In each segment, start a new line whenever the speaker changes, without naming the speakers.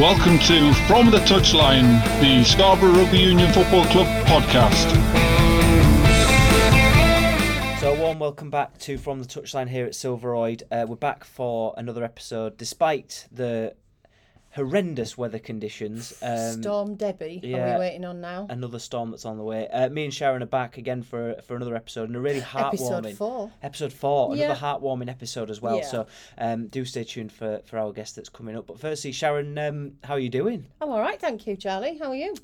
Welcome to From the Touchline, the Scarborough Rugby Union Football Club podcast.
So, a warm welcome back to From the Touchline here at Silver Royd. Uh, we're back for another episode, despite the horrendous weather conditions. Um,
Storm Debi. Are we waiting on now?
Another storm that's on the way. Uh, me and Sharon are back again for for another episode and a really heartwarming
Episode four.
Episode four,
Yeah.
another heartwarming episode as well.
Yeah.
So um, do stay tuned for, for our guest that's coming up. But firstly, Sharon, um, how are you doing?
I'm all right, thank you, Charlie. How are you?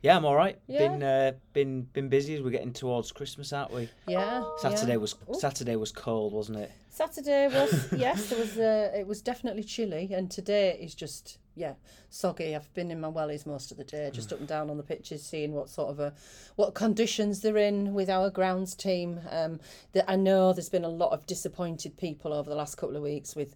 Yeah, I'm all right.
Yeah.
Been uh, been been busy as we're getting towards Christmas, aren't we?
Yeah.
Saturday
yeah.
was Saturday was cold, wasn't it?
Saturday was yes, there was uh, it was definitely chilly, and today is just yeah soggy. I've been in my wellies most of the day, just up and down on the pitches, seeing what sort of a what conditions they're in with our grounds team. Um, that I know there's been a lot of disappointed people over the last couple of weeks with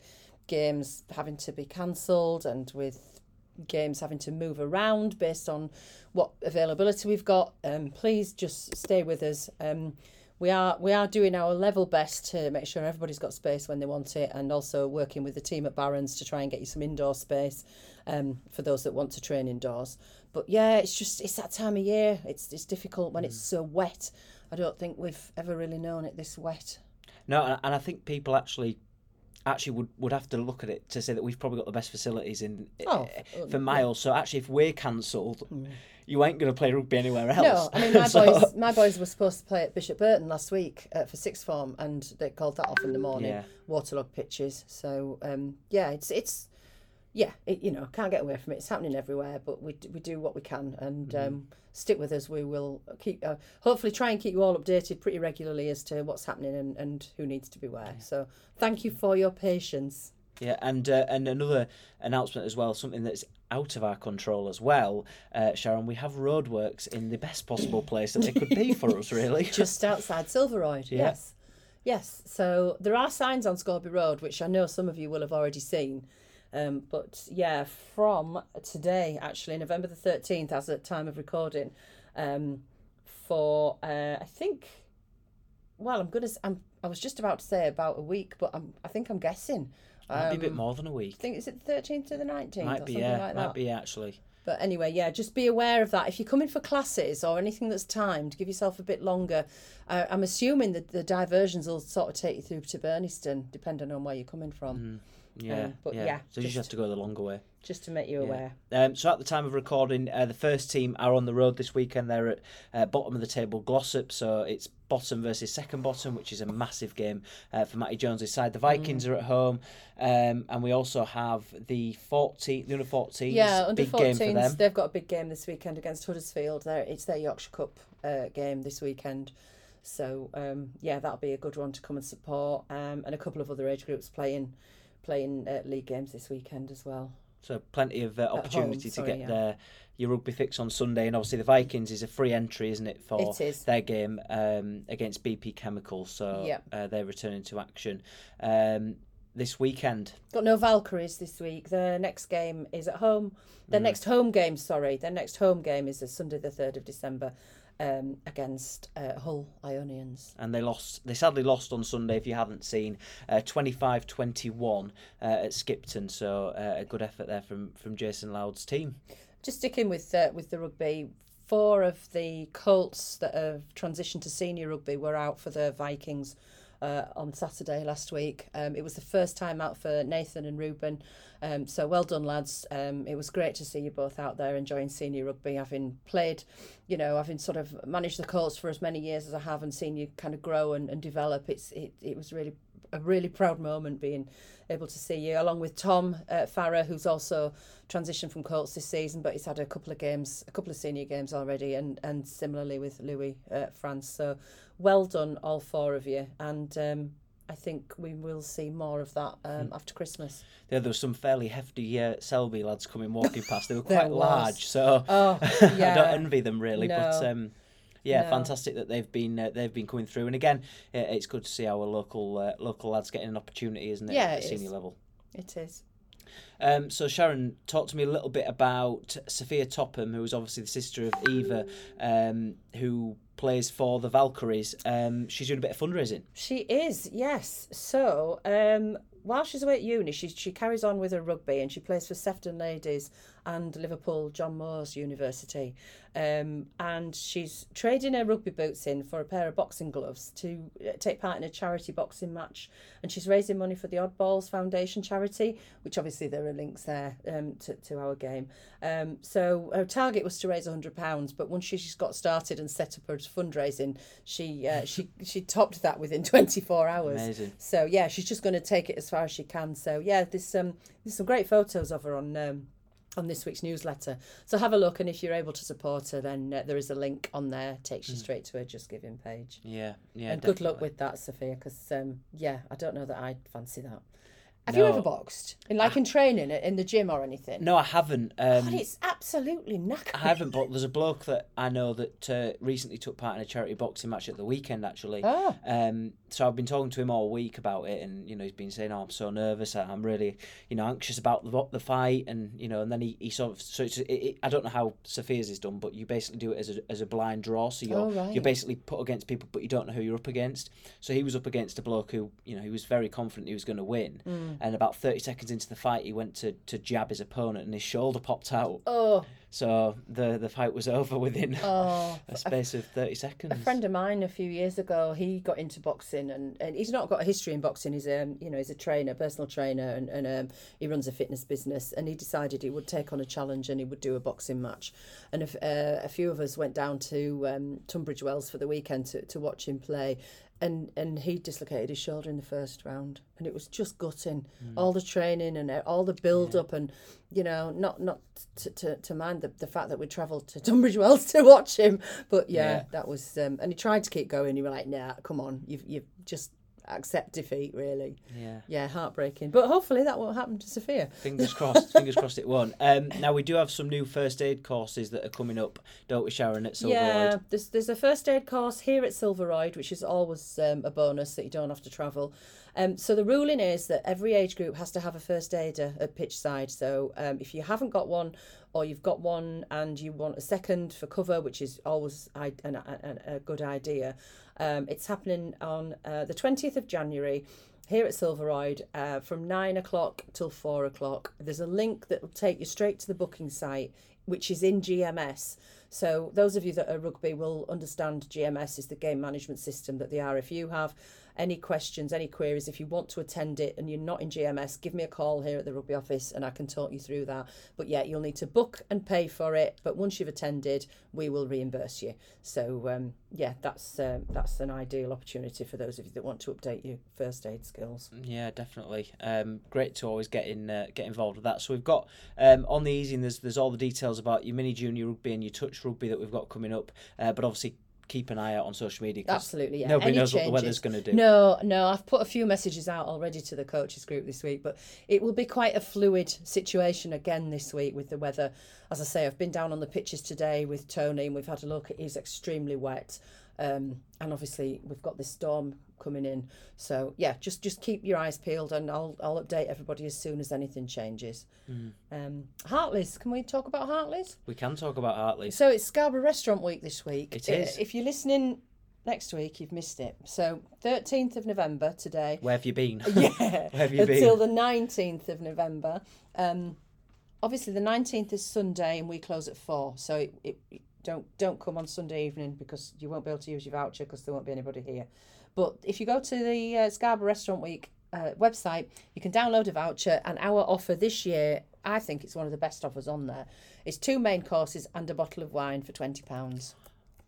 games having to be cancelled and with games having to move around based on what availability we've got. Um, please just stay with us. Um, we are we are doing our level best to make sure everybody's got space when they want it, and also working with the team at Barron's to try and get you some indoor space um, for those that want to train indoors. But yeah, it's just it's that time of year. It's it's difficult when it's so wet. I don't think we've ever really known it this wet.
No, and- I think people actually actually would, would have to look at it to say that we've probably got the best facilities in
Oh,
eh, for miles. So actually, if we're cancelled, you ain't going to play rugby anywhere else.
No, I mean my
So-
boys. My boys were supposed to play at Bishop Burton last week uh, for sixth form, and they called that off in the morning.
Yeah.
Waterlogged pitches. So um, yeah, it's it's yeah, it, you know, can't get away from it. It's happening everywhere, but we we do what we can, and
Mm-hmm.
um, stick with us. We will keep uh, hopefully try and keep you all updated pretty regularly as to what's happening and, and who needs to be where. So thank you for your patience.
Yeah, and uh, and another announcement as well, something that's out of our control as well, uh, Sharon. We have roadworks in the best possible place that they could be for us, really.
just outside Silver Royd.
Yeah.
Yes. Yes. So there are signs on Scalby Road, which I know some of you will have already seen. Um, but yeah, from today, actually, November the 13th, as at time of recording, um, for, uh, I think, well, I'm to, I'm, I was just about to say about a week, but I'm, I think I'm guessing.
Might be a bit
Um,
more than a week.
think, is it the 13th to the 19th
Might
or
be,
something
yeah.
like
might be actually.
But anyway, yeah, just be aware of that. If you're coming for classes or anything that's timed, give yourself a bit longer. Uh, I'm assuming that the diversions will sort of take you through to Burniston, depending on where you're coming from,
Yeah,
Um, but
yeah.
yeah,
So you just have to go the longer way.
just to make you aware.
Um, so at the time of recording, uh, the first team are on the road this weekend. They're at uh, bottom of the table, Glossop. So it's bottom versus second bottom, which is a massive game uh, for Matty Jones' side. The Vikings are at home, um, and we also have the 14, the under 14s.
Yeah, under
big game for
14s,
them.
they've got a big game this weekend against Huddersfield. There, it's their Yorkshire Cup uh, game this weekend. So um, yeah, that'll be a good one to come and support. Um, and a couple of other age groups playing playing uh, league games this weekend as well.
So plenty of uh,
home,
opportunity
sorry,
to get
yeah.
their your rugby fix on Sunday, and obviously the Vikings is a free entry, isn't it, for
It is.
their game um, against BP Chemical? So
Yep.
uh, they're returning to action um, this weekend.
Got no Valkyries this week. Their next game is at home. Their next home game, sorry, their next home game is a Sunday, the third of December, um, against uh, Hull Ionians.
and they lost. They sadly lost on Sunday. If you haven't seen, uh, 25-21 uh, at Skipton. So uh, a good effort there from from Jason Loud's team.
Just sticking with uh, with the rugby, four of the Colts that have transitioned to senior rugby were out for the Vikings. Uh, on Saturday last week, um, it was the first time out for Nathan and Ruben. Um, so well done, lads. Um, it was great to see you both out there enjoying senior rugby, having played, you know, having sort of managed the Colts for as many years as I have, and seen you kind of grow and, and develop. It's it, it was really a really proud moment being able to see you, along with Tom uh, Farah, who's also transitioned from Colts this season, but he's had a couple of games, a couple of senior games already, and and similarly with Louis uh, France. So well done, all four of you, and um, I think we will see more of that um, after Christmas.
Yeah, there were some fairly hefty uh, Selby lads coming walking past. They were quite large, so
Oh,
I don't envy them really. But um, yeah,
No.
fantastic that they've been uh, they've been coming through. And again, it's good to see our local uh, local lads getting an opportunity, isn't it?
Yeah,
at
it
senior
is.
level.
It is.
Um, so Sharon, talk to me a little bit about Sophia Topham, who is obviously the sister of Eva, um, who plays for the Valkyries. Um, she's doing a bit of fundraising.
She is, yes. So, um, while she's away at uni, she she carries on with her rugby and she plays for Sefton Ladies and Liverpool John Moores University. Um, and she's trading her rugby boots in for a pair of boxing gloves to uh, take part in a charity boxing match. And she's raising money for the Oddballs Foundation charity, which obviously there are links there um, to, to our game. Um, so her target was to raise £100, but once she, she's got started and set up her fundraising, she uh, she she topped that within 24 hours.
Amazing.
So yeah, she's just going to take it as far as she can. So yeah, there's um there's some great photos of her on um on this week's newsletter. So have a look, and if you're able to support her, then uh, there is a link on there takes you straight to her Just Giving page.
Yeah, yeah.
and good luck with that, Sophia, because um yeah, I don't know that I'd fancy that. Have you ever boxed in like in training in the gym or anything?
No, I haven't. Um,
God, it's absolutely knackered.
I haven't, but there's a bloke that I know that uh, recently took part in a charity boxing match at the weekend, actually.
Oh.
Um, so I've been talking to him all week about it, and you know he's been saying, "Oh, I'm so nervous. I'm really, you know, anxious about the the fight," and you know, and then he, he sort of so it's, it, it, I don't know how Sophia's is done, but you basically do it as a, as a blind draw, so you're
Oh, right.
you're basically put against people, but you don't know who you're up against. So he was up against a bloke who, you know, he was very confident he was going to win,
Mm.
and about thirty seconds into the fight, he went to to jab his opponent, and his shoulder popped out.
Oh,
So the the fight was over within
oh.
a space of thirty seconds.
A friend of mine a few years ago, he got into boxing and, and he's not got a history in boxing. He's um you know he's a trainer, personal trainer, and, and um, he runs a fitness business. And he decided he would take on a challenge and he would do a boxing match. And if, uh, a few of us went down to um, Tunbridge Wells for the weekend to, to watch him play. And, and he dislocated his shoulder in the first round, and it was just gutting. All the training and uh, all the build up, and you know, not not to, to, to mind the, the fact that we travelled to Tunbridge Wells to watch him, but yeah,
Yeah.
that was. Um, and he tried to keep going. You were like, "Nah, come on, you've you've just accept defeat, really."
Yeah.
Yeah, heartbreaking. But hopefully that won't happen to Sophia.
Fingers crossed. fingers crossed it won't. Um, now we do have some new first aid courses that are coming up, don't we, Sharon? At Silver Royd.
Yeah, there's there's a first aid course here at Silver Royd, which is always um, a bonus that you don't have to travel. Um, so the ruling is that every age group has to have a first aider at pitch side. So um, if you haven't got one, or you've got one and you want a second for cover, which is always I- an, an, a good idea, um, it's happening on uh, the 20th of January here at Silver Royd uh, from nine o'clock till four o'clock. There's a link that will take you straight to the booking site, which is in GMS. So those of you that are rugby will understand GMS is the game management system that the RFU have. Any questions, any queries, if you want to attend it and you're not in GMS, give me a call here at the rugby office and I can talk you through that. But yeah, you'll need to book and pay for it. But once you've attended, we will reimburse you. So um, yeah, that's um, that's an ideal opportunity for those of you that want to update your first aid skills.
Yeah, definitely. Um, great to always get in, uh, get involved with that. So we've got um, on the easy. There's there's all the details about your mini junior rugby and your touch rugby that we've got coming up. Uh, but obviously keep an eye out on social media.
Absolutely, yeah.
Nobody
Any
knows what the weather's going to do.
No, no, I've put a few messages out already to the coaches group this week, but it will be quite a fluid situation again this week with the weather. As I say, I've been down on the pitches today with Tony and we've had a look. It is extremely wet. Um, and obviously we've got this storm coming in. So yeah, just just keep your eyes peeled and I'll I'll update everybody as soon as anything changes. Um, Hartley's, can we talk about Hartley's?
We can talk about Hartley's.
So it's Scarborough Restaurant Week this week.
It
Uh. If you're listening next week, you've missed it. So 13th of November today.
Where have you been?
Yeah.
Where have you
until
been?
the 19th of November. Um, obviously the 19th is Sunday and we close at 4. So it, it, it- don't don't come on Sunday evening because you won't be able to use your voucher because there won't be anybody here. But if you go to the uh, Scarborough Restaurant Week uh, website, you can download a voucher. And our offer this year, I think it's one of the best offers on there. It's two main courses and a bottle of wine for twenty pounds.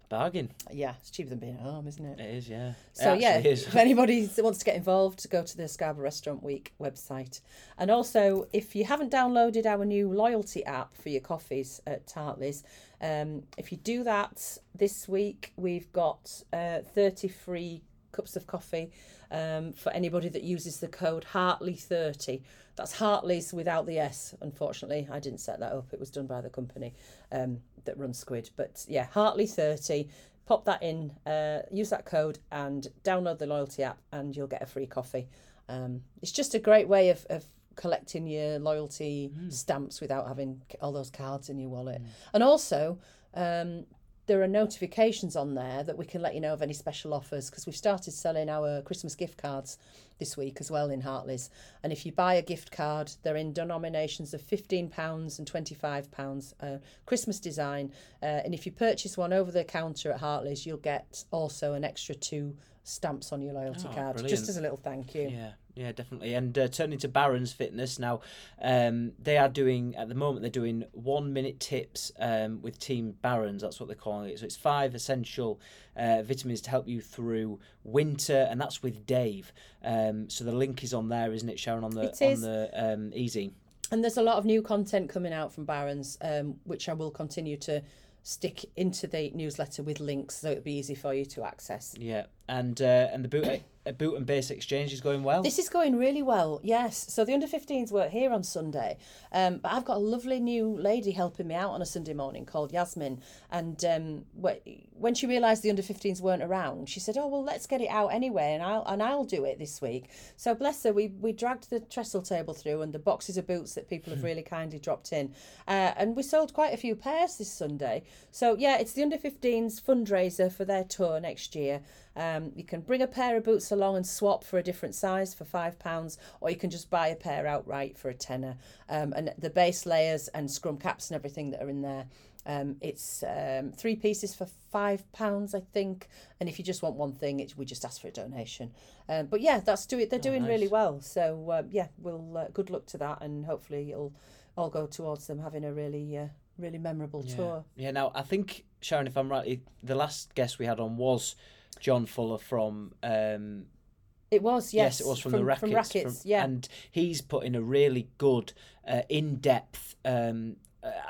Bargain.
Yeah, it's cheaper than being at home, isn't it?
It is, yeah.
So yeah,
is.
if anybody wants to get involved, go to the Scarborough Restaurant Week website. And also, if you haven't downloaded our new loyalty app for your coffees at Hartley's, um, if you do that this week, we've got uh, 30 free cups of coffee um, for anybody that uses the code Hartley30. That's Hartley's without the S, unfortunately. I didn't set that up, it was done by the company um, that runs Squid. But yeah, Hartley30 pop that in, uh, use that code, and download the loyalty app, and you'll get a free coffee. Um, it's just a great way of, of collecting your loyalty stamps without having all those cards in your wallet. And also, um, there are notifications on there that we can let you know of any special offers because we've started selling our Christmas gift cards this week as well in Hartley's. And if you buy a gift card, they're in denominations of £15 and £25, uh, Christmas design. Uh, and if you purchase one over the counter at Hartley's, you'll get also an extra two stamps on your loyalty
Oh,
card,
brilliant.
just as a little thank you.
Yeah, yeah, definitely. And uh, turning to Barron's Fitness now, um, they are doing at the moment they're doing one minute tips um, with Team Barron's. That's what they're calling it. So it's five essential uh, vitamins to help you through winter, and that's with Dave. Um, so the link is on there, isn't it, Sharon? On the
It
on the um, easy.
And there's a lot of new content coming out from Barron's, um, which I will continue to stick into the newsletter with links so it'll be easy for you to access.
Yeah, and uh, and the boot uh, boot and base exchange is going well.
This is going really well, yes. So the under 15s were here on Sunday, um, but I've got a lovely new lady helping me out on a Sunday morning called Yasmin. And um, when she realised the under 15s weren't around, she said, "Oh well, let's get it out anyway, and I'll and I'll do it this week." So bless her, we we dragged the trestle table through and the boxes of boots that people have really kindly dropped in, uh, and we sold quite a few pairs this Sunday. So yeah, it's the under 15s fundraiser for their tour next year. Um, you can bring a pair of boots along and swap for a different size for five pounds, or you can just buy a pair outright for a tenner. Um, and the base layers and scrum caps and everything that are in there. Um, it's um, three pieces for five pounds, I think. And if you just want one thing, it, we just ask for a donation. Um, but yeah, that's do it. They're doing really well. So uh, yeah, we'll uh, good luck to that, and hopefully it'll all go towards them having a really uh, really memorable
Yeah.
tour.
Yeah. Now I think Sharon, if I'm right, the last guest we had on was John Fuller from. Um,
It was yes,
it was from, the rackets.
From rackets,
from-
yeah.
and he's put in a really good, uh, in-depth. Um,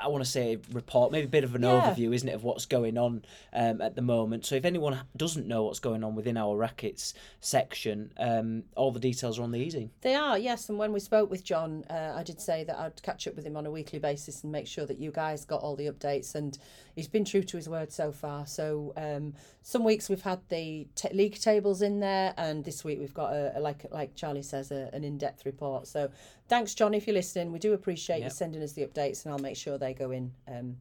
I want to say report, maybe a bit of an
Yeah.
overview, isn't it, of what's going on um, at the moment. So if anyone doesn't know what's going on within our rackets section, um, all the details are on the easy.
They are, yes. And when we spoke with John, uh, I did say that I'd catch up with him on a weekly basis and make sure that you guys got all the updates. And he's been true to his word so far. So um, some weeks we've had the t- league tables in there, and this week we've got a, a like like Charlie says, a, an in-depth report. So thanks, John, if you're listening. We do appreciate
Yep.
you sending us the updates, and I'll make sure they go in um,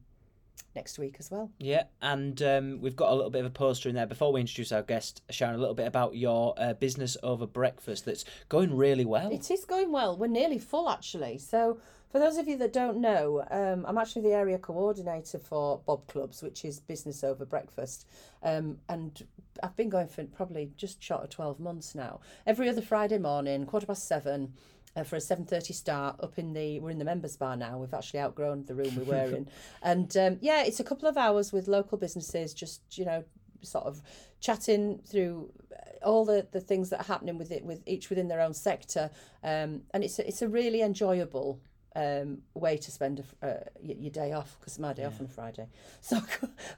next week as well.
Yeah, and um, we've got a little bit of a poster in there before we introduce our guest, Sharon. A little bit about your uh, business over breakfast that's going really well.
It is going well. We're nearly full actually. So for those of you that don't know, um, I'm actually the area coordinator for Bob Clubs, which is business over breakfast. Um, and I've been going for probably just short of 12 months now. Every other Friday morning, quarter past seven. Uh, for a 7.30 start up in the we're in the members bar now. We've actually outgrown the room we were in. And um, yeah it's a couple of hours with local businesses just you know sort of chatting through uh, all the, the things that are happening with it with each within their own sector. Um, and it's a, it's a really enjoyable um, way to spend a, uh, your day off because my day off on Friday. So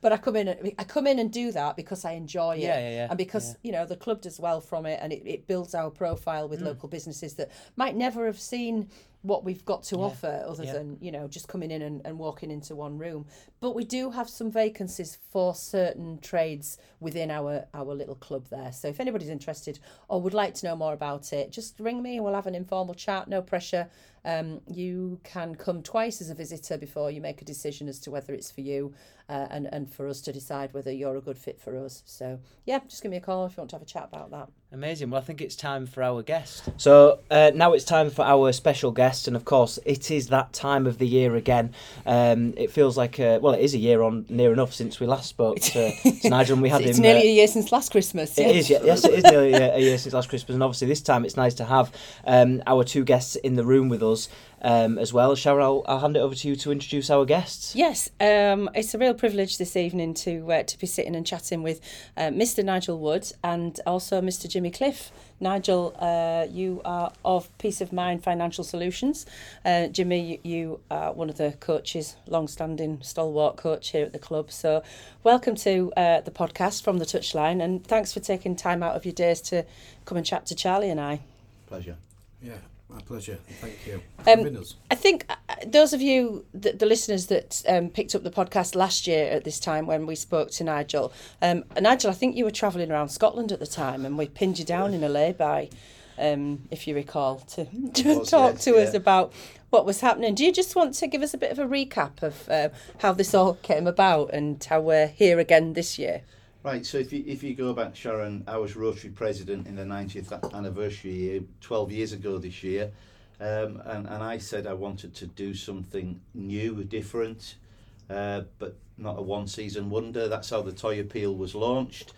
but I come in and, I come in and do that because I enjoy it.
Yeah, yeah, yeah,
and because you know the club does well from it and it, it builds our profile
Mm.
with local businesses that might never have seen what we've got to offer other
yeah.
than you know just coming in and, and walking into one room. But we do have some vacancies for certain trades within our our little club there. So if anybody's interested or would like to know more about it just ring me and we'll have an informal chat no pressure um, you can come twice as a visitor before you make a decision as to whether it's for you uh, and, and for us to decide whether you're a good fit for us so yeah just give me a call if you want to have a chat about that
Amazing. Well, I think it's time for our guest. So uh, now it's time for our special guest, and of course, it is that time of the year again. Um, it feels like, uh, well, it is a year on near enough since we last spoke to, to Nigel, and we had
it's
him.
nearly
uh,
a year since last christmas
It is, yeah. yes, it is nearly a, a year since last Christmas, and obviously this time it's nice to have um, our two guests in the room with us um, as well. Sharon, I'll, I'll hand it over to you to introduce our guests.
Yes, um, it's a real privilege this evening to uh, to be sitting and chatting with uh, Mr. Nigel Wood and also Mr. Jimmy Cliff. Nigel, uh, you are of Peace of Mind Financial Solutions. Uh, Jimmy, you, you are one of the coaches, long-standing stalwart coach here at the club. So, welcome to uh, the podcast from the Touchline, and thanks for taking time out of your days to come and chat to Charlie and I.
Pleasure.
Yeah, my pleasure. Thank you.
Um. I think uh, those of you, the, the listeners that um, picked up the podcast last year at this time when we spoke to Nigel, um, Nigel, I think you were travelling around Scotland at the time and we pinned you down in a lay-by. um, if you recall, to, to
was,
talk
yes,
to us about what was happening. Do you just want to give us a bit of a recap of uh, how this all came about and how we're here again this year?
Right, so if you, if you go back, Sharon, I was Rotary President in the 90th anniversary year, 12 years ago this year, um, and, and I said I wanted to do something new, different, uh, but not a one season wonder. That's how the Toy Appeal was launched.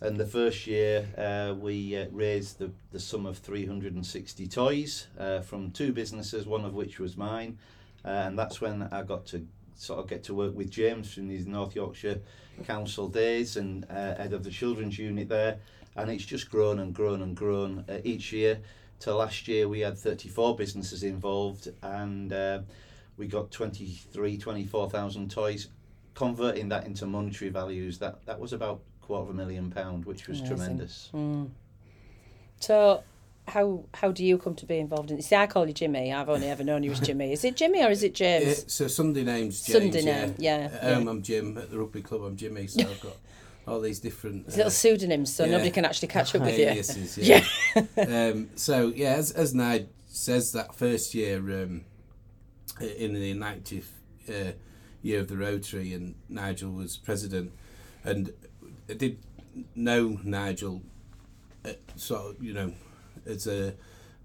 And the first year, uh, we uh, raised the, the sum of 360 toys uh, from two businesses, one of which was mine. Uh, and that's when I got to sort of get to work with James from his North Yorkshire Council days and uh, head of the children's unit there. And it's just grown and grown and grown uh, each year. Till last year, we had 34 businesses involved and uh, we got 23, 24,000 toys. Converting that into monetary values, that, that was about quarter of a million pound, which was
Amazing.
tremendous.
So, how how do you come to be involved in this? See, I call you Jimmy. I've only ever known you as Jimmy. Is it Jimmy or is it
Yeah,
James?
so Sunday name's James.
Sunday
yeah.
name, yeah,
At home
yeah.
I'm Jim. At the rugby club I'm Jimmy. So I've got all these different
It's little pseudonyms, so
yeah.
nobody can actually catch up with you.
aliases. Yeah. um, so yeah, as as Nigel says, that first year um, in the 90th uh, year of the Rotary, and Nigel was president, and I did know Nigel, uh, sort of you know, as a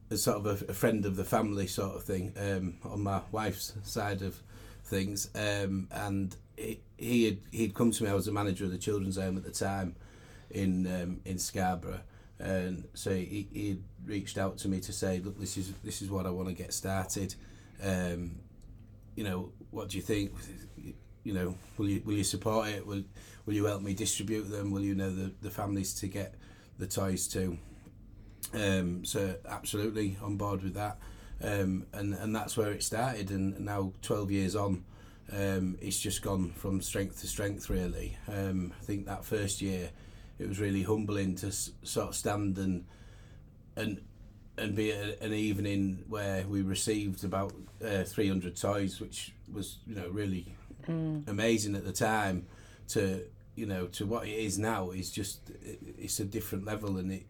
as sort of a, a friend of the family sort of thing um, on my wife's side of things, um, and he, he had he'd come to me. I was the manager of the children's home at the time, in um, in Scarborough, and so he he reached out to me to say, look, this is this is what I want to get started. Um, you know, what do you think? You know, will you will you support it? Will will you help me distribute them? Will you know the, the families to get the toys to? Um, so absolutely on board with that, um, and and that's where it started. And now twelve years on, um, it's just gone from strength to strength. Really, um, I think that first year, it was really humbling to s- sort of stand and and and be at an evening where we received about uh, 300 toys, which was you know really amazing at the time. To you know to what it is now is just it's a different level, and it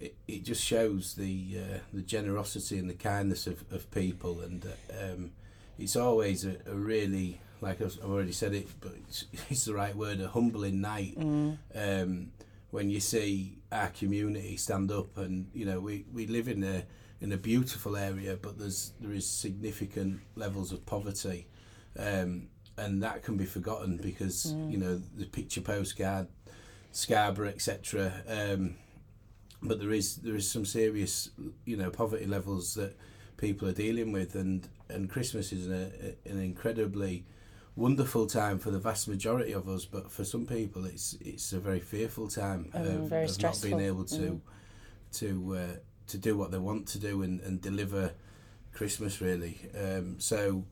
it, it just shows the uh, the generosity and the kindness of, of people, and uh, um, it's always a, a really like I've I've already said it, but it's, it's the right word, a humbling night. Um, when you see our community stand up and you know we, we live in a in a beautiful area but there's there is significant levels of poverty. Um, and that can be forgotten because you know the picture postcard Scarborough etc um, but there is there is some serious you know poverty levels that people are dealing with and and Christmas is an, an incredibly wonderful time for the vast majority of us but for some people it's it's a very fearful time
Mm,
of,
very
of not being able to to uh, to do what they want to do and, and deliver Christmas really. Um, so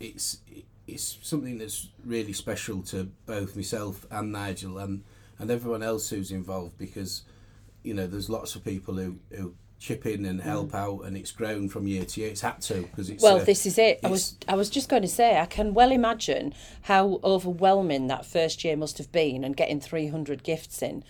it's it's something that's really special to both myself and Nigel and and everyone else who's involved because you know there's lots of people who, who chip in and help out and it's grown from year to year it's had to because it's
Mm. Well,
uh,
this is it. I was I was just going to say I can well imagine how overwhelming that first year must have been and getting 300 gifts in.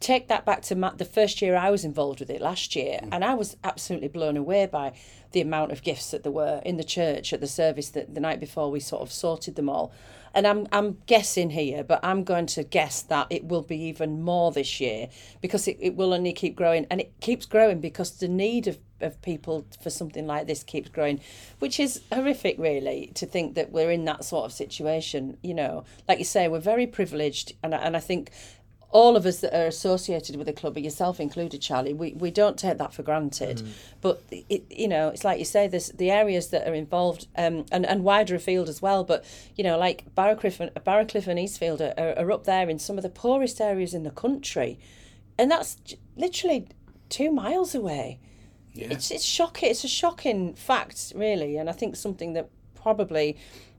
Take that back to ma- the first year I was involved with it last year,
Mm.
and I was absolutely blown away by the amount of gifts that there were in the church at the service that the night before we sort of sorted them all. And I'm I'm guessing here, but I'm going to guess that it will be even more this year because it, it will only keep growing and it keeps growing because the need of, of people for something like this keeps growing, which is horrific really to think that we're in that sort of situation. You know, like you say, we're very privileged and and I think all of us that are associated with the club, yourself included, Charlie, we, we don't take that for granted. But it, you know, it's like you say, there's the areas that are involved, um, and and wider afield as well. But you know, like Barrowcliff and and Eastfield are, are, are up there in some of the poorest areas in the country, and that's literally two miles away.
yeah.
It's it's shocking. It's a shocking fact, really, and I think something that probably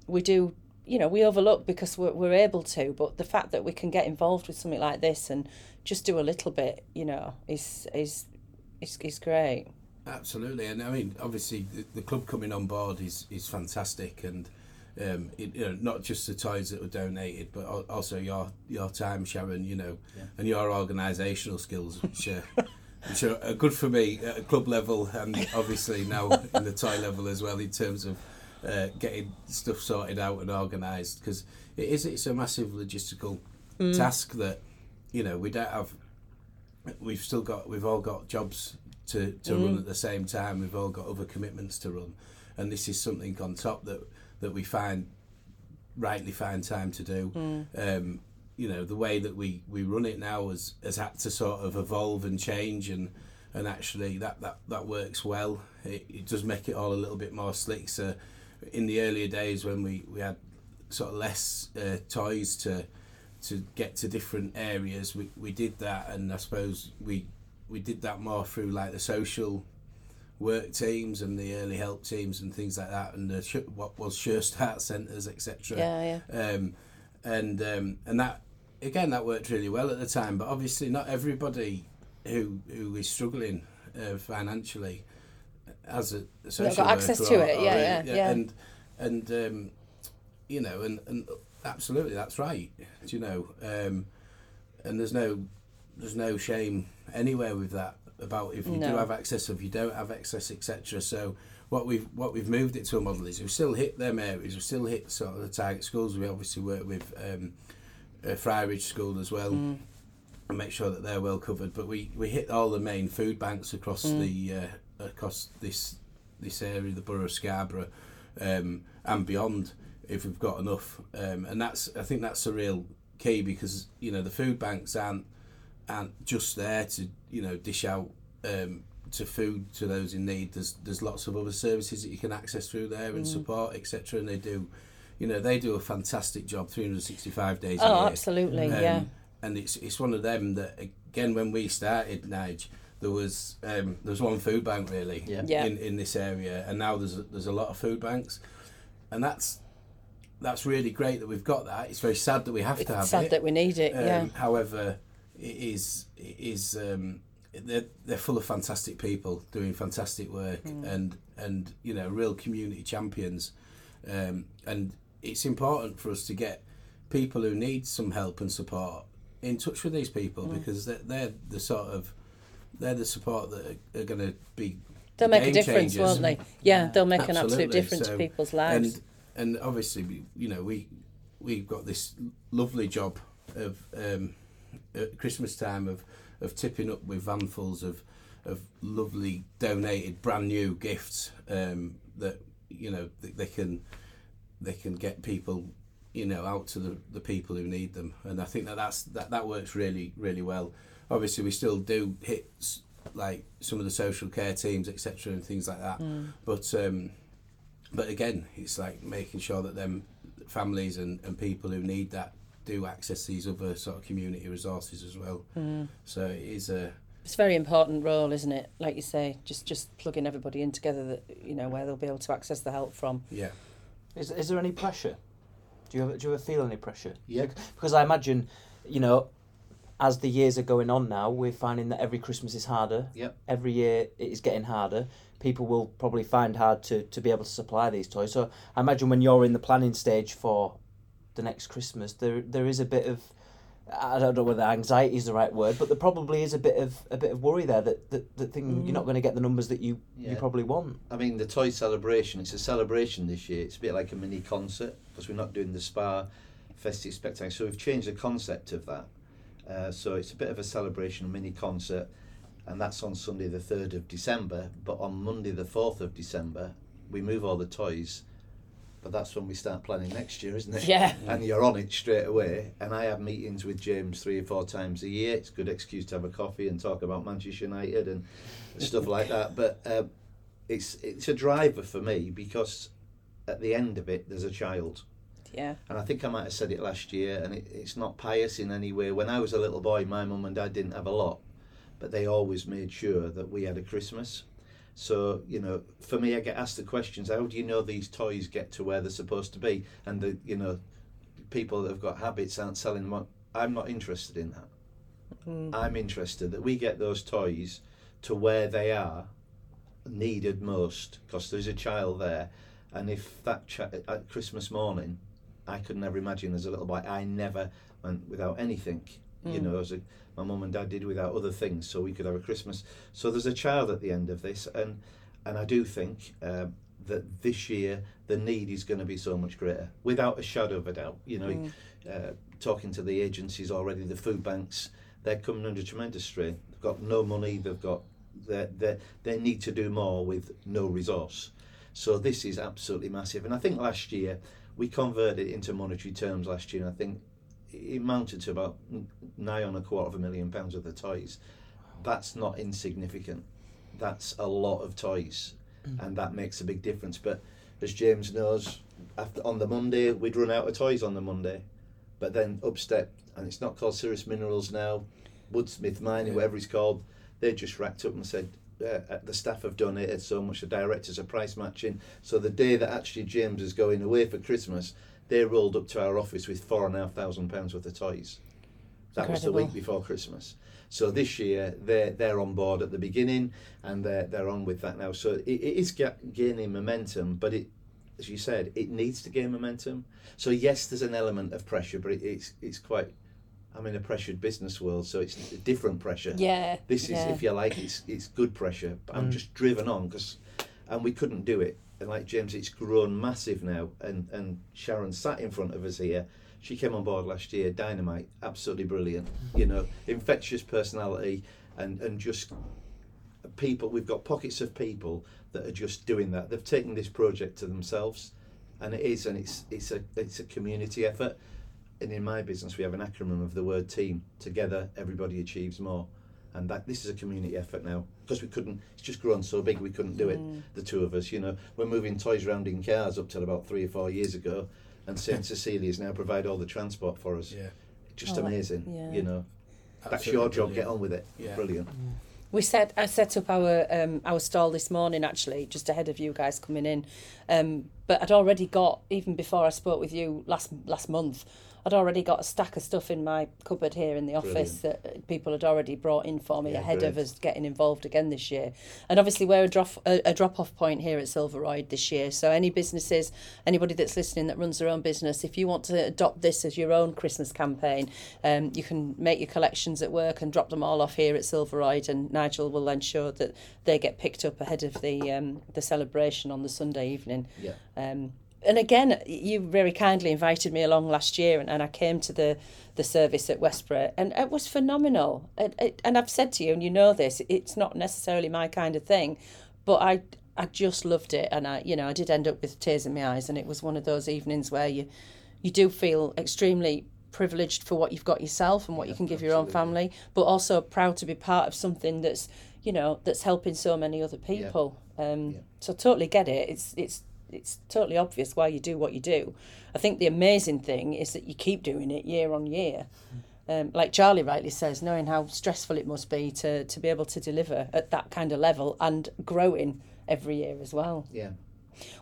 we do, you know, we overlook because we're we're able to. But the fact that we can get involved with something like this and just do a little bit, you know, is is is, is great.
Absolutely, and I mean, obviously, the, the club coming on board is is fantastic, and um, it, you know, not just the toys that were donated, but also your your time, Sharon, you know, and your organisational skills, which uh, which are, are good for me at a club level and obviously now in the toy level as well in terms of uh, getting stuff sorted out and organised because it is it's a massive logistical task that you know we don't have we've still got we've all got jobs to, to run at the same time we've all got other commitments to run and this is something on top that that we find rightly find time to do. Um, you know the way that we, we run it now has, has had to sort of evolve and change and and actually that, that, that works well. It, it does make it all a little bit more slick so in the earlier days when we, we had sort of less uh, toys to to get to different areas we, we did that. And I suppose we we did that more through like the social work teams and the early help teams and things like that and the sh- what was sure start centres etc
Yeah, yeah.
um, and um, and that again that worked really well at the time. But obviously not everybody who who is struggling uh, financially has a, social
got access to it,
or
yeah,
a-
yeah, yeah.
and and um, you know and, and absolutely that's right do you know? Um, and there's no there's no shame anywhere with that about if you do have access or if you don't have access etc so what we've what we've moved it to a model is we've still hit them areas we've still hit sort of the target schools. We obviously work with um, uh, Friarage School as well
Mm.
and make sure that they're well covered. But we, we hit all the main food banks across
Mm.
the uh, across this this area the borough of Scarborough um, and beyond if we've got enough um, and that's I think that's a real key because you know the food banks aren't aren't just there to you know dish out um, to food to those in need. There's there's lots of other services that you can access through there and support etc. And they do, you know, they do a fantastic job 365 days a
Oh,
year.
absolutely,
Um,
yeah.
And it's it's one of them that again when we started Nige, there was um, there was one food bank really
Yeah.
Yeah.
in, in this area, and now there's a, there's a lot of food banks, and that's that's really great that we've got that. It's very sad that we have to have
It's sad
it.
that we need it.
Um,
yeah.
However, it is it is um, they're they're full of fantastic people doing fantastic work
Mm.
and and you know real community champions, um, and it's important for us to get people who need some help and support in touch with these people
Mm.
because they're, they're the sort of they're the support that are, are going to be
They'll make a difference,
changers.
won't they? Yeah, they'll make an absolute difference
So-
to people's lives.
And and obviously, you know, we we've got this lovely job of um, at Christmas time of of tipping up with vanfuls of of lovely donated brand new gifts um, that you know they, they can they can get people you know out to the, the people who need them and I think that that's that, that works really really well obviously we still do hit like some of the social care teams etc and things like that but um but again it's like making sure that them families and, and people who need that do access these other sort of community resources as well so it is a
It's a very important role, isn't it? Like you say, just just plugging everybody in together that you know where they'll be able to access the help from.
yeah
Is, is there any pressure? Do you ever, do you ever feel any pressure?
Yeah.
Because I imagine, you know, as the years are going on now, we're finding that every Christmas is harder.
Yep.
Every year it is getting harder. People will probably find hard to, to be able to supply these toys. So I imagine when you're in the planning stage for the next Christmas, there there is a bit of I don't know whether anxiety is the right word, but there probably is a bit of a bit of worry there that that, that thing you're not mm. going to get the numbers that you, you
Yeah.
probably want.
I mean, the toy celebration, it's a celebration this year. It's a bit like a mini concert because we're not doing the spa festive spectacle. So we've changed the concept of that. Uh, so it's a bit of a celebration, a mini concert, and that's on Sunday, the 3rd of December. But on Monday, the 4th of December, we move all the toys. But that's when we start planning next year, isn't it?
Yeah.
And you're on it straight away. And I have meetings with James three or four times a year. It's a good excuse to have a coffee and talk about Manchester United and stuff like that. But um, it's it's a driver for me because at the end of it, there's a child.
Yeah.
And I think I might have said it last year, and it, it's not pious in any way. When I was a little boy, my mum and dad didn't have a lot, but they always made sure that we had a Christmas. So, you know, for me, I get asked the questions how do you know these toys get to where they're supposed to be? And the, you know, people that have got habits aren't selling them on. I'm not interested in that. Mm. I'm interested that we get those toys to where they are needed most because there's a child there. And if that chi- at Christmas morning, I could never imagine as a little boy, I never went without anything you know, as a, my mum and dad did without other things, so we could have a Christmas. So there's a child at the end of this, and and I do think um, that this year the need is going to be so much greater, without a shadow of a doubt. You know, uh, talking to the agencies already, the food banks, they're coming under tremendous strain. They've got no money. They've got they they they need to do more with no resource. So this is absolutely massive, and I think last year we converted it into monetary terms last year. And I think it amounted to about nigh on a quarter of a million pounds of the toys. That's not insignificant. That's a lot of toys, mm. and that makes a big difference. But as James knows, after on the Monday we'd run out of toys on the Monday, but then Upstep, and it's not called Sirius Minerals now, Woodsmith Mining,
Yeah.
whatever it's called, they just racked up and said. Uh, the staff have done it so much. The directors are price matching. So the day that actually James is going away for Christmas, they rolled up to our office with four and a half thousand pounds worth of toys. That was the week before Christmas. So this year they're they're on board at the beginning and they're they're on with that now. So it, it is ga- gaining momentum, but it, as you said, it needs to gain momentum. So yes, there's an element of pressure, but it, it's it's quite. I'm in a pressured business world, so it's a different pressure.
Yeah.
This is,
yeah.
if you like, it's it's good pressure. But I'm mm. just driven on because, and we couldn't do it. And like James, it's grown massive now. And and Sharon sat in front of us here. She came on board last year, dynamite, absolutely brilliant. Mm. You know, infectious personality, and and just people. We've got pockets of people that are just doing that. They've taken this project to themselves, and it is, and it's it's a it's a community effort. And in my business, we have an acronym of the word team. Together, everybody achieves more. And that this is a community effort now because we couldn't. It's just grown so big we couldn't do it. The two of us, you know, we're moving toys around in cars up till about three or four years ago, and Saint Cecilia's now provide all the transport for us.
Yeah.
Just
Oh,
amazing.
yeah.
You know, that's your job.
brilliant.
Get on with it.
Yeah.
Brilliant.
We set I set up our um, our stall this morning actually just ahead of you guys coming in, um, but I'd already got even before I spoke with you last last month. I'd already got a stack of stuff in my cupboard here in the office that uh, people had already brought in for me
Yeah,
ahead of us getting involved again this year. And obviously we're a drop a, a drop off point here at Silver Royd this year. So any businesses, anybody that's listening that runs their own business, if you want to adopt this as your own Christmas campaign, um, you can make your collections at work and drop them all off here at Silver Royd, and Nigel will ensure that they get picked up ahead of the um, the celebration on the Sunday evening.
Yeah.
Um, and again, you very kindly invited me along last year, and, and I came to the, the service at Westborough, and it was phenomenal. It, it, and I've said to you, and you know this, it's not necessarily my kind of thing, but I I just loved it, and I you know I did end up with tears in my eyes, and it was one of those evenings where you you do feel extremely privileged for what you've got yourself and what you can give your own family, but also proud to be part of something that's you know that's helping so many other people. Um,
Yeah.
So totally get it. It's it's it's totally obvious why you do what you do. I think the amazing thing is that you keep doing it year on year. Um, like Charlie rightly says, knowing how stressful it must be to, to be able to deliver at that kind of level and growing every year as well.
Yeah.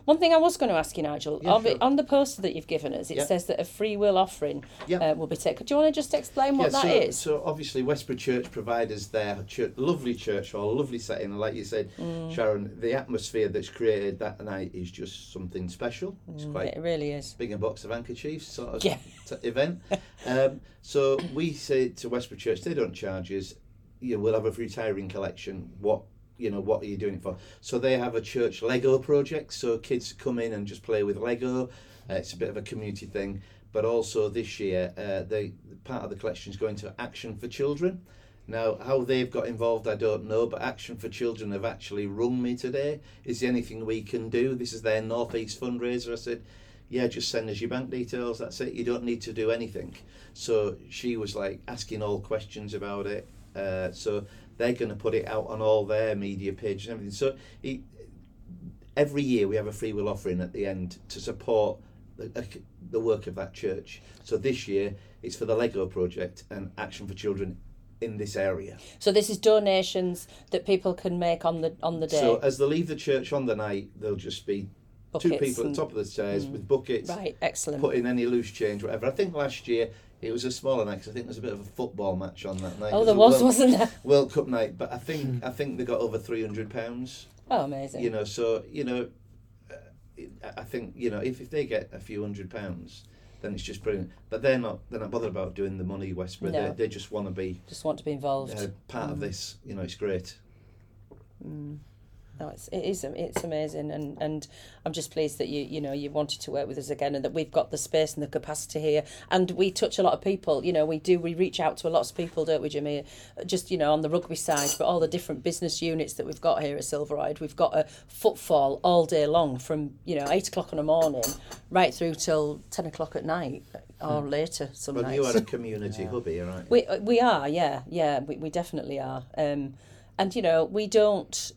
One thing I was going to ask you, Nigel,
Yeah, sure.
on the poster that you've given us, it
Yeah.
says that a free will offering
Yeah.
uh, will be taken. Do you want to just explain what that is?
so, so obviously Westborough Church provide us their church, lovely church hall, lovely setting, and like you said,
Mm.
Sharon, the atmosphere that's created that night is just something special. It's quite
it really is.
big a box of handkerchiefs sort of t- event. um, so we say to Westborough Church, they don't charge us. You know, we'll have a retiring collection. What you know, what are you doing it for? So they have a church Lego project. So kids come in and just play with Lego. Uh, it's a bit of a community thing. But also this year, uh, they part of the collection is going to Action for Children. Now, how they've got involved, I don't know, but Action for Children have actually rung me today. Is there anything we can do? This is their North East fundraiser. I said, yeah, just send us your bank details. That's it. You don't need to do anything. So she was like asking all questions about it. Uh, so they're going to put it out on all their media pages and everything. So it, every year we have a free will offering at the end to support the, the work of that church. So this year it's for the Lego project and Action for Children in this area.
So this is donations that people can make on the on the day.
So as they leave the church on the night, they'll just be two people at the top of the stairs with buckets.
right, excellent.
put in any loose change, whatever. I think last year it was a smaller night 'cause I think there was a bit of a football match on that night.
oh, there
a
was,
World,
wasn't there?
World Cup night, but I think I think they got over three hundred pounds.
Oh, amazing.
You know, so you know, uh, I- I think you know if, if they get a few hundred pounds, then it's just brilliant. But they're not they're not bothered about doing the money, Westborough.
No.
They, they just want to be
Just want to be involved.
uh, part of this. You know, it's great.
No, it's it is it's amazing, and and I'm just pleased that you you know you wanted to work with us again, and that we've got the space and the capacity here, and we touch a lot of people. You know, we do we reach out to a lot of people, don't we, Jimmy? Just you know on the rugby side, but all the different business units that we've got here at Silver Royd, we've got a footfall all day long from you know eight o'clock in the morning right through till ten o'clock at night or later some
But
nights.
you are a community hub here, aren't you?
We uh, we are, yeah, yeah, we, we definitely are. Um, and you know, we don't.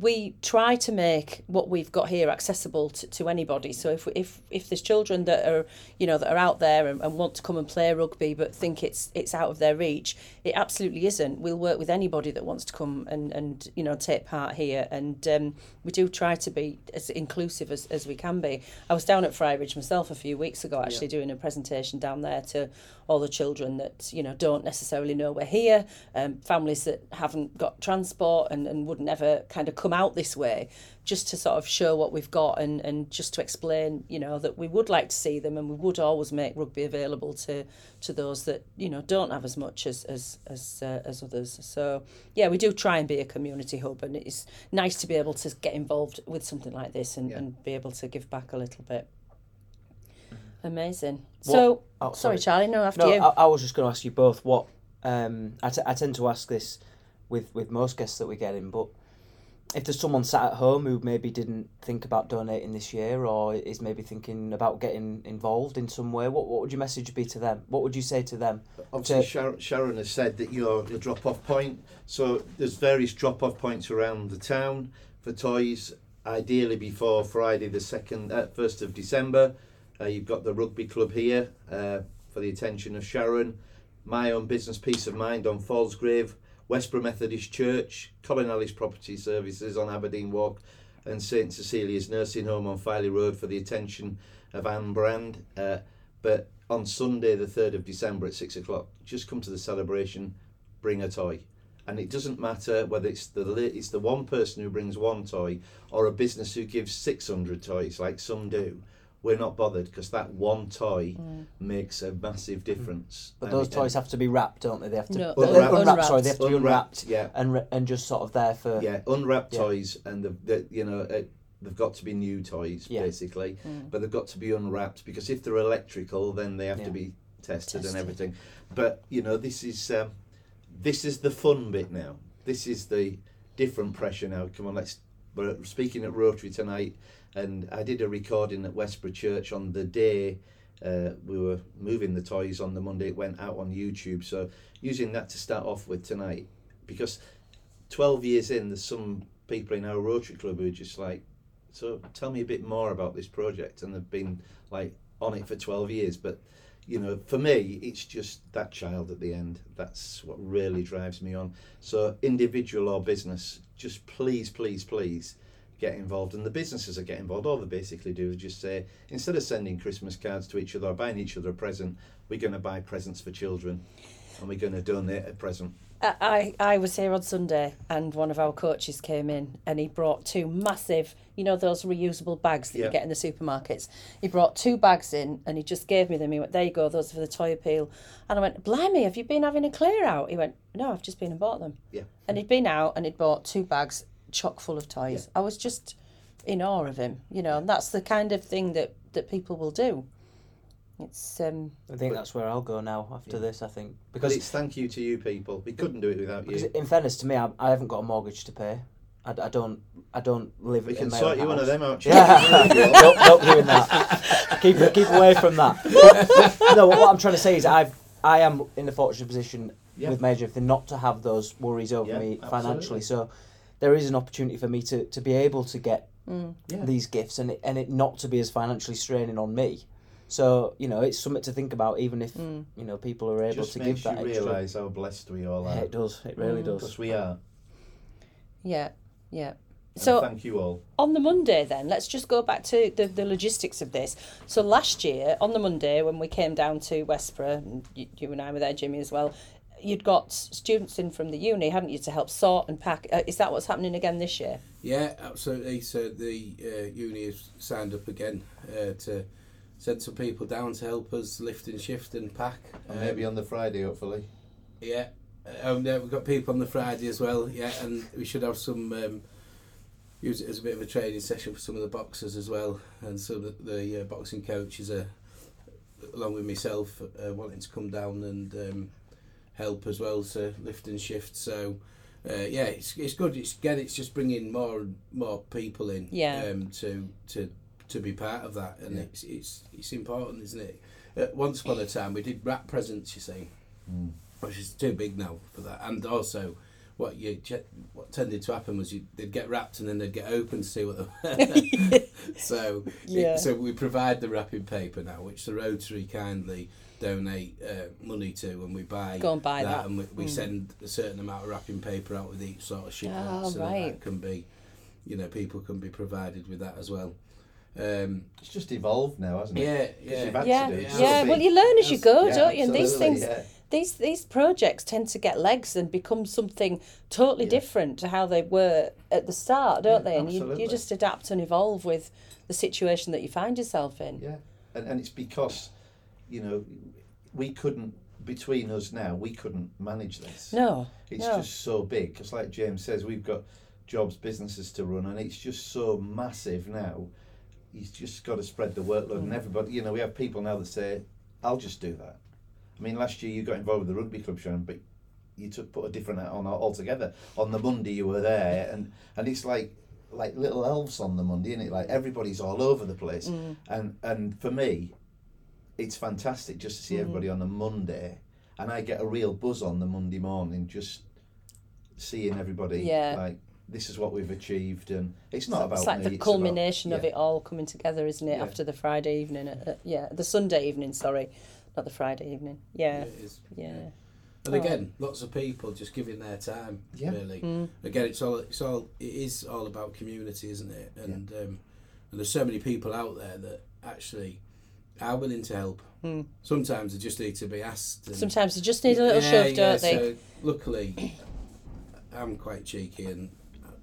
We try to make what we've got here accessible to, to anybody. So if if if there's children that are you know that are out there and, and want to come and play rugby but think it's it's out of their reach, it absolutely isn't. We'll work with anybody that wants to come and, and you know take part here. And um, we do try to be as inclusive as, as we can be. I was down at Friarage myself a few weeks ago, actually doing a presentation down there to all the children that you know don't necessarily know we're here, um, families that haven't got transport and, and would never kind of come out this way, just to sort of show what we've got and, and just to explain, you know, that we would like to see them and we would always make rugby available to to those that you know don't have as much as as as, uh, as others. So yeah, we do try and be a community hub, and it's nice to be able to get involved with something like this and,
Yeah.
and be able to give back a little bit. Amazing.
What-
So,
oh,
sorry,
sorry.
Charlie. No, after
No,
you.
I, I was just going to ask you both what. Um, I, t- I tend to ask this with, with most guests that we get in, but if there's someone sat at home who maybe didn't think about donating this year or is maybe thinking about getting involved in some way, what, what would your message be to them? What would you say to them?
Obviously,
to-
Sharon, Sharon has said that you're the drop-off point. So there's various drop-off points around the town for toys. Ideally, before Friday the second, uh, first of December, uh, you've got the rugby club here uh, for the attention of Sharon. My own business, Peace of Mind on Fallsgrave, Westborough Methodist Church, Colin Ellis Property Services on Aberdeen Walk, and St Cecilia's Nursing Home on Filey Road for the attention of Anne Brand. Uh, but on Sunday, the 3rd of December at 6 o'clock, just come to the celebration, bring a toy. And it doesn't matter whether it's the it's the one person who brings one toy or a business who gives 600 toys, like some do. We're not bothered because that one toy makes a massive difference.
But
And
those toys have to be wrapped, don't they? They have to
No,
uh,
Unwrapped.
unwrapped, Sorry, they have to be
Unwrapped,
unwrapped,
yeah.
and and just sort of there for
yeah, unwrapped
Yeah.
toys, and the, the you know uh, they've got to be new toys
Yeah.
basically, but they've got to be unwrapped because if they're electrical, then they have
Yeah.
to be tested,
Tested.
and everything. But you know, this is um, this is the fun bit now. This is the different pressure now. Come on, let's. We're speaking at Rotary tonight, and I did a recording at Westborough Church on the day. Uh, we were moving the toys on the Monday. It went out on YouTube. So using that to start off with tonight, because 12 years in, there's some people in our Rotary Club who are just like, so tell me a bit more about this project. And they've been like on it for 12 years. But, you know, for me, it's just that child at the end. That's what really drives me on. So, individual or business, just please, please, please get involved. And the businesses that get involved, all they basically do is just say, instead of sending Christmas cards to each other or buying each other a present, we're going to buy presents for children and we're going to donate a present.
I, I I was here on Sunday and one of our coaches came in and he brought two massive, you know, those reusable bags that
Yeah.
you get in the supermarkets. He brought two bags in and he just gave me them. He went, There you go, those are for the toy appeal. And I went, Blimey, have you been having a clear out? He went, No, I've just been and bought them.
Yeah.
And he'd been out and he'd bought two bags chock full of toys. I was just in awe of him, you know, and that's the kind of thing that, that people will do. It's um
I think that's where I'll go now after this. I think
But
because
it's thank you to you people. We couldn't do it without
because
you.
in fairness to me, I, I haven't got a mortgage to pay. I, I don't I don't live
We
in
can
my
sort
own
you one of them out.
Yeah,
Charlie.
don't, don't doing that. Keep keep away from that. no, what I'm trying to say is I've I am in the fortunate position
Yeah.
with major everything not to have those worries over
Yeah,
me
absolutely.
financially. So there is an opportunity for me to, to be able to get mm.
Yeah.
these gifts and it, and it not to be as financially straining on me. So you know it's something to think about, even if mm. you know people are able
Just
to
makes
give
you
that extra.
realise how blessed we all
Yeah,
are.
it does. It really mm.
Because
does.
we are.
yeah, yeah.
And
So
thank you all.
on the Monday, then, let's just go back to the, the logistics of this. So last year, on the Monday, when we came down to Westborough, and you, you and I were there, Jimmy, as well, you'd got students in from the uni, hadn't you, to help sort and pack. Uh, is that what's happening again this year?
Yeah, absolutely. So the uh, uni has signed up again uh, to send some people down to help us lift and shift and pack.
And maybe
Um,
on the Friday, hopefully.
Yeah, um, yeah, we've got people on the Friday as well. Yeah, and we should have some um, use it as a bit of a training session for some of the boxers as well, and so the, the uh, boxing coaches are along with myself uh, wanting to come down and um, help as well to lift and shift. So. Uh, yeah, it's, it's good. It's again, it's just bringing more and more people in
Yeah.
um, to to to be part of that, and
Yeah.
it's it's it's important, isn't it? Uh, once upon a time, we did wrap presents. You see,
Mm.
which is too big now for that. And also, what you what tended to happen was you they'd get wrapped and then they'd get open to see what they so it-
Yeah.
so we provide the wrapping paper now, which the Rotary kindly donate uh, money to, and we buy
Go and buy that.
and we, we
Mm.
send a certain amount of wrapping paper out with each sort of shipment,
Ah,
so that,
right.
that can be, you know, people can be provided with that as well. Um,
It's just evolved now, hasn't it?
yeah,
'Cause
yeah.
you've had
Yeah,
to do it.
Yeah.
Yeah.
so
Well, you learn as you go,
Yeah,
don't you? And these things,
yeah.
these these projects tend to get legs and become something totally
Yeah.
different to how they were at the start, don't
Yeah,
they? And you, you just adapt and evolve with the situation that you find yourself in.
Yeah, and, and it's because, you know, we couldn't, between us now, we couldn't manage this.
No,
It's
no.
just so big. Because, like James says, we've got jobs, businesses to run, and it's just so massive now. He's just got to spread the workload,
Mm.
and everybody, you know, we have people now that say, I'll just do that. I mean, last year you got involved with the rugby club, Sharon, but you took put a different hat on altogether. On the Monday you were there, and and it's like like little elves on the Monday, isn't it? Like everybody's all over the place,
Mm.
and and for me, it's fantastic just to see
Mm-hmm.
everybody on a Monday, and I get a real buzz on the Monday morning just seeing everybody
Yeah.
like this is what we've achieved, and it's not about
it's like
me,
the
it's
culmination
about,
of it all coming together, isn't it?
Yeah.
After the Friday evening, uh, uh, yeah, the Sunday evening. Sorry, not the Friday evening. Yeah,
it is.
yeah,
And
Oh.
again, lots of people just giving their time.
Yeah.
Really.
Mm.
Again, it's all it's all it is all about community, isn't it? And um, and there's so many people out there that actually are willing to help.
Mm.
Sometimes they just need to be asked.
Sometimes you just need a little
Yeah,
shove,
yeah,
don't they?
So luckily, I'm quite cheeky and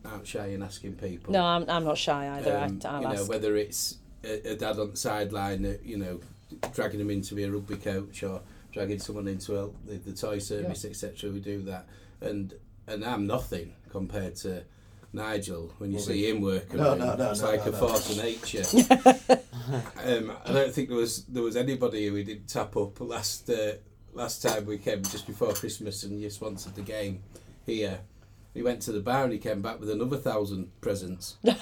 aren't shy in asking people.
No, I'm, I'm not shy either.
Um,
I, I'll
you know,
ask.
whether it's a, a dad on the sideline, uh, you know, dragging him in to be a rugby coach or dragging someone into the, the toy service, etc. We do that, and and I'm nothing compared to Nigel when you see him working.
No, no, no,
It's
no,
like
no,
a
no.
force of nature. um, I don't think there was there was anybody who we didn't tap up last uh, last time we came just before Christmas and you sponsored the game here. He went to the bar and he came back with another thousand presents.
that's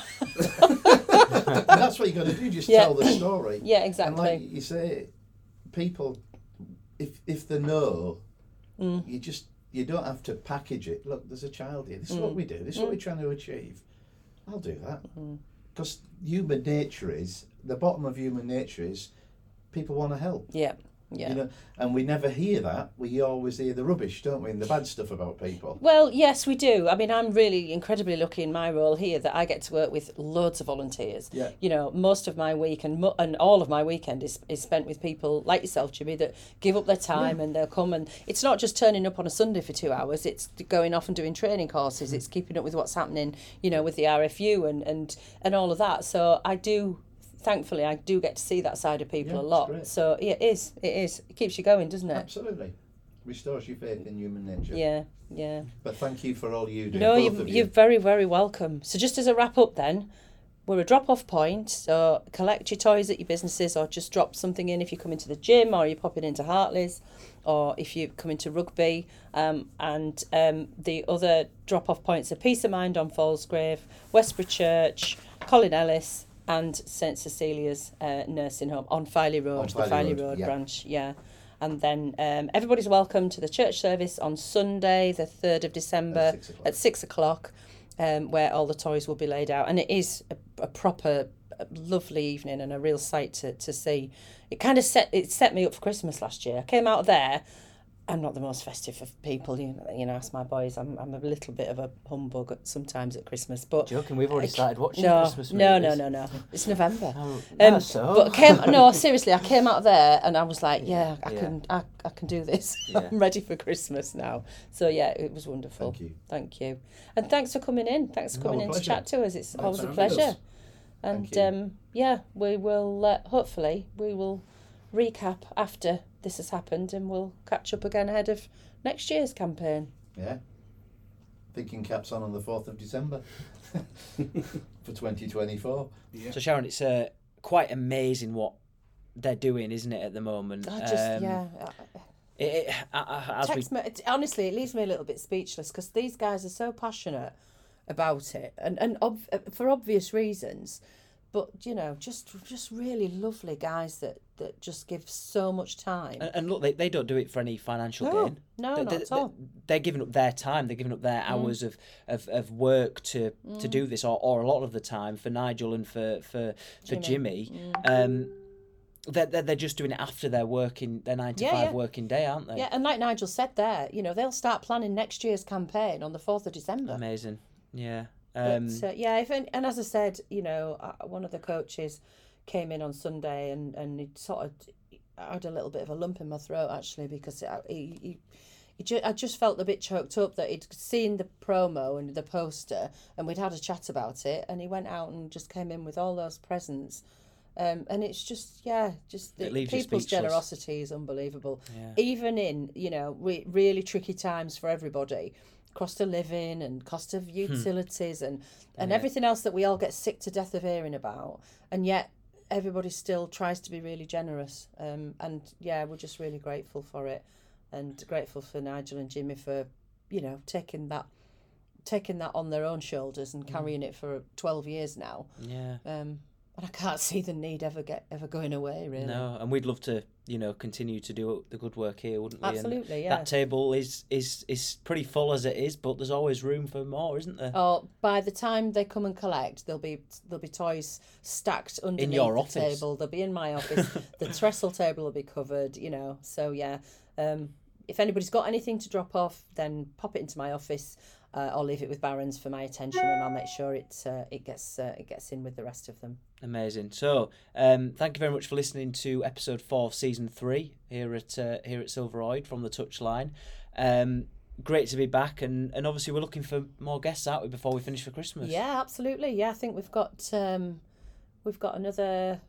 what you got to do. Just
Yeah.
tell the story.
Yeah,
And
exactly.
like you say, people, if if they know,
Mm.
you just you don't have to package it. Look, there's a child here. This is what
Mm.
we do. This is what we're trying to achieve. I'll do that
Mm.
because human nature is the bottom of human nature is people want to help.
yeah, yeah.
You know, and we never hear that. We always hear the rubbish, don't we, and the bad stuff about people.
Well, yes, we do. I mean, I'm really incredibly lucky in my role here that I get to work with loads of volunteers.
Yeah.
You know, most of my week and mo- and all of my weekend is, is spent with people like yourself, Jimmy, that give up their time and they'll come and it's not just turning up on a Sunday for two hours. It's going off and doing training courses. Mm-hmm. It's keeping up with what's happening, you know, with the RFU and and and all of that. So I do. Thankfully, I do get to see that side of people
Yeah,
a lot. So yeah, it is. It is. It keeps you going, doesn't it?
Absolutely, restores your faith in human nature.
Yeah. Yeah.
But thank you for all you do.
No,
of you.
you're very, very welcome. So, just as a wrap up, then, we're a drop off point. So, collect your toys at your businesses or just drop something in if you come into the gym or you're popping into Hartley's or if you come into rugby. Um, and um, the other drop off points are Peace of Mind on Fallsgrave, Westborough Church, Colin Ellis, and St Cecilia's uh, Nursing Home on Filey Road,
On
the
Filey
Filey
Road,
Road,
yeah.
branch. Yeah. And then um, everybody's welcome to the church service on Sunday, the 3rd of December
At six o'clock.
at six o'clock, um, where all the toys will be laid out. And it is a, a proper, a lovely evening and a real sight to, to see. It kind of set it set me up for Christmas last year. I came out of there. I'm not the most festive of people, you know. You know, ask my boys. I'm, I'm a little bit of a humbug sometimes at Christmas, but
Joking, we've already
I-
started watching
no,
Christmas
no,
movies.
no, no, no. It's November.
Oh,
Um,
no, so.
But came no seriously. I came out of there and I was like, yeah, I
Yeah.
can, I, I can do this.
Yeah.
I'm ready for Christmas now. So yeah, it was wonderful.
Thank you.
Thank you, and thanks for coming in. Thanks for coming
a
in to chat to us. It's
Thanks
always a pleasure. And um, yeah, we will uh, hopefully we will recap after this has happened, and we'll catch up again ahead of next year's campaign.
Yeah. Thinking caps on on the 4th of December for 2024.
Yeah.
So Sharon, it's uh, quite amazing what they're doing, isn't it, at the moment?
I just
Um,
yeah.
It, it, as we
me, it, honestly, it leaves me a little bit speechless because these guys are so passionate about it, and and ob- for obvious reasons. But you know, just just really lovely guys that that just give so much time.
And, and look, they, they don't do it for any financial
No,
gain.
no,
they,
not
they,
at all.
They're giving up their time. They're giving up their hours of, of, of work to,
Mm.
to do this, or, or a lot of the time for Nigel and for for, for Jimmy.
Mm.
Um, they're, they're, they're just doing it after their working their nine to
Yeah,
five
yeah.
working day, aren't they?
Yeah, and like Nigel said there, you know, they'll start planning next year's campaign on the fourth of December.
Amazing. Yeah.
But,
Um,
uh, yeah, if and, and as I said, you know, uh, one of the coaches came in on Sunday and and he sort of I had a little bit of a lump in my throat actually because it, he, he, I just felt a bit choked up that he'd seen the promo and the poster and we'd had a chat about it and he went out and just came in with all those presents. Um, and it's just yeah, just the,
It leaves you
people's generosity is unbelievable.
Yeah.
Even in you know re- really tricky times for everybody, cost of living and cost of utilities and and everything else that we all get sick to death of hearing about, and yet everybody still tries to be really generous. Um, and yeah, we're just really grateful for it, and grateful for Nigel and Jimmy for you know taking that taking that on their own shoulders and carrying it for 12 years now.
Yeah.
um, and I can't see the need ever get ever going away really.
No, and we'd love to, you know, continue to do the good work here, wouldn't we? And
Absolutely, yeah.
That table is is is pretty full as it is, but there's always room for more, isn't there?
Oh, by the time they come and collect, there'll be there'll be toys stacked underneath
your
the
office.
table. They'll be in my office. the trestle table will be covered. You know, so yeah. Um, if anybody's got anything to drop off, then pop it into my office. Uh, I'll leave it with Barons for my attention, and I'll make sure it uh, it gets uh, it gets in with the rest of them.
Amazing. So, um, thank you very much for listening to episode four of season three here at uh, here at Silver Royd from the Touchline. Um, great to be back, and, and obviously we're looking for more guests, aren't we, before we finish for Christmas?
Yeah, absolutely. Yeah, I think we've got um, we've got another.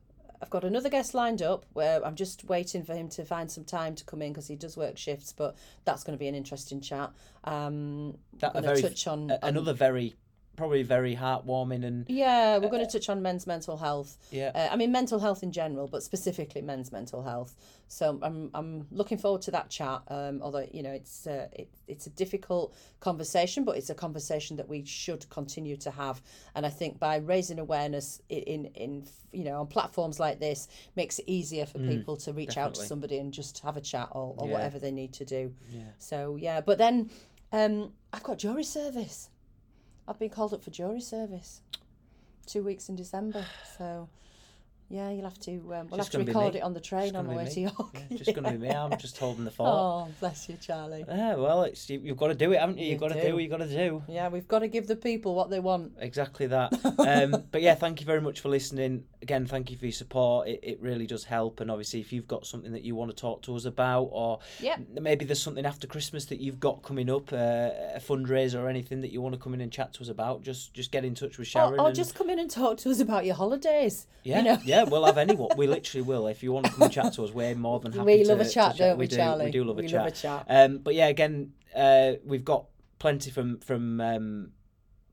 I've got another guest lined up where I'm just waiting for him to find some time to come in because he does work shifts, but that's going to be an interesting chat. Um,
That very
touch on, on-
another very probably very heartwarming and
Yeah, we're going to touch on men's mental health.
Yeah.
Uh, I mean mental health in general, but specifically men's mental health. So I'm I'm looking forward to that chat. Um, although you know it's uh, it, it's a difficult conversation, but it's a conversation that we should continue to have. And I think by raising awareness i- in in you know on platforms like this makes it easier for people to reach out to somebody and just have a chat or, or
Yeah.
whatever they need to do.
Yeah.
So yeah, but then um, I've got jury service. I've been called up for jury service. Two weeks in December. So yeah, you'll have to. Um, we'll
Just
have to record it on the train
Just
on the way to. York.
Yeah, just going to be me. I'm just holding the fort.
Oh, bless you, Charlie.
Yeah, well, it's you, you've got to do it, haven't you?
You
You've got to
do.
do what you got to do.
Yeah, we've got to give the people what they want.
Exactly that. um, but yeah, thank you very much for listening. Again, thank you for your support. It, it really does help. And obviously, if you've got something that you want to talk to us about, or
Yep.
maybe there's something after Christmas that you've got coming up, uh, a fundraiser or anything that you want to come in and chat to us about, just just get in touch with Sharon.
Or, or
and-
just come in and talk to us about your holidays.
yeah,
You know?
yeah, we'll have anyone. We literally will. If you want to come and chat to us, we're more than happy.
We
to,
love a
to
chat, don't we,
do,
Charlie?
We do love a
We
chat.
love a chat.
Um, but yeah, again, uh, we've got plenty from from um,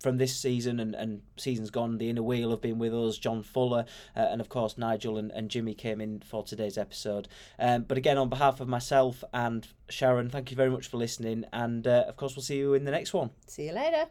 from this season and, and seasons gone. The inner wheel have been with us, John Fuller, uh, and of course Nigel and, and Jimmy came in for today's episode. Um, but again, on behalf of myself and Sharon, thank you very much for listening, and uh, of course we'll see you in the next one.
See you later.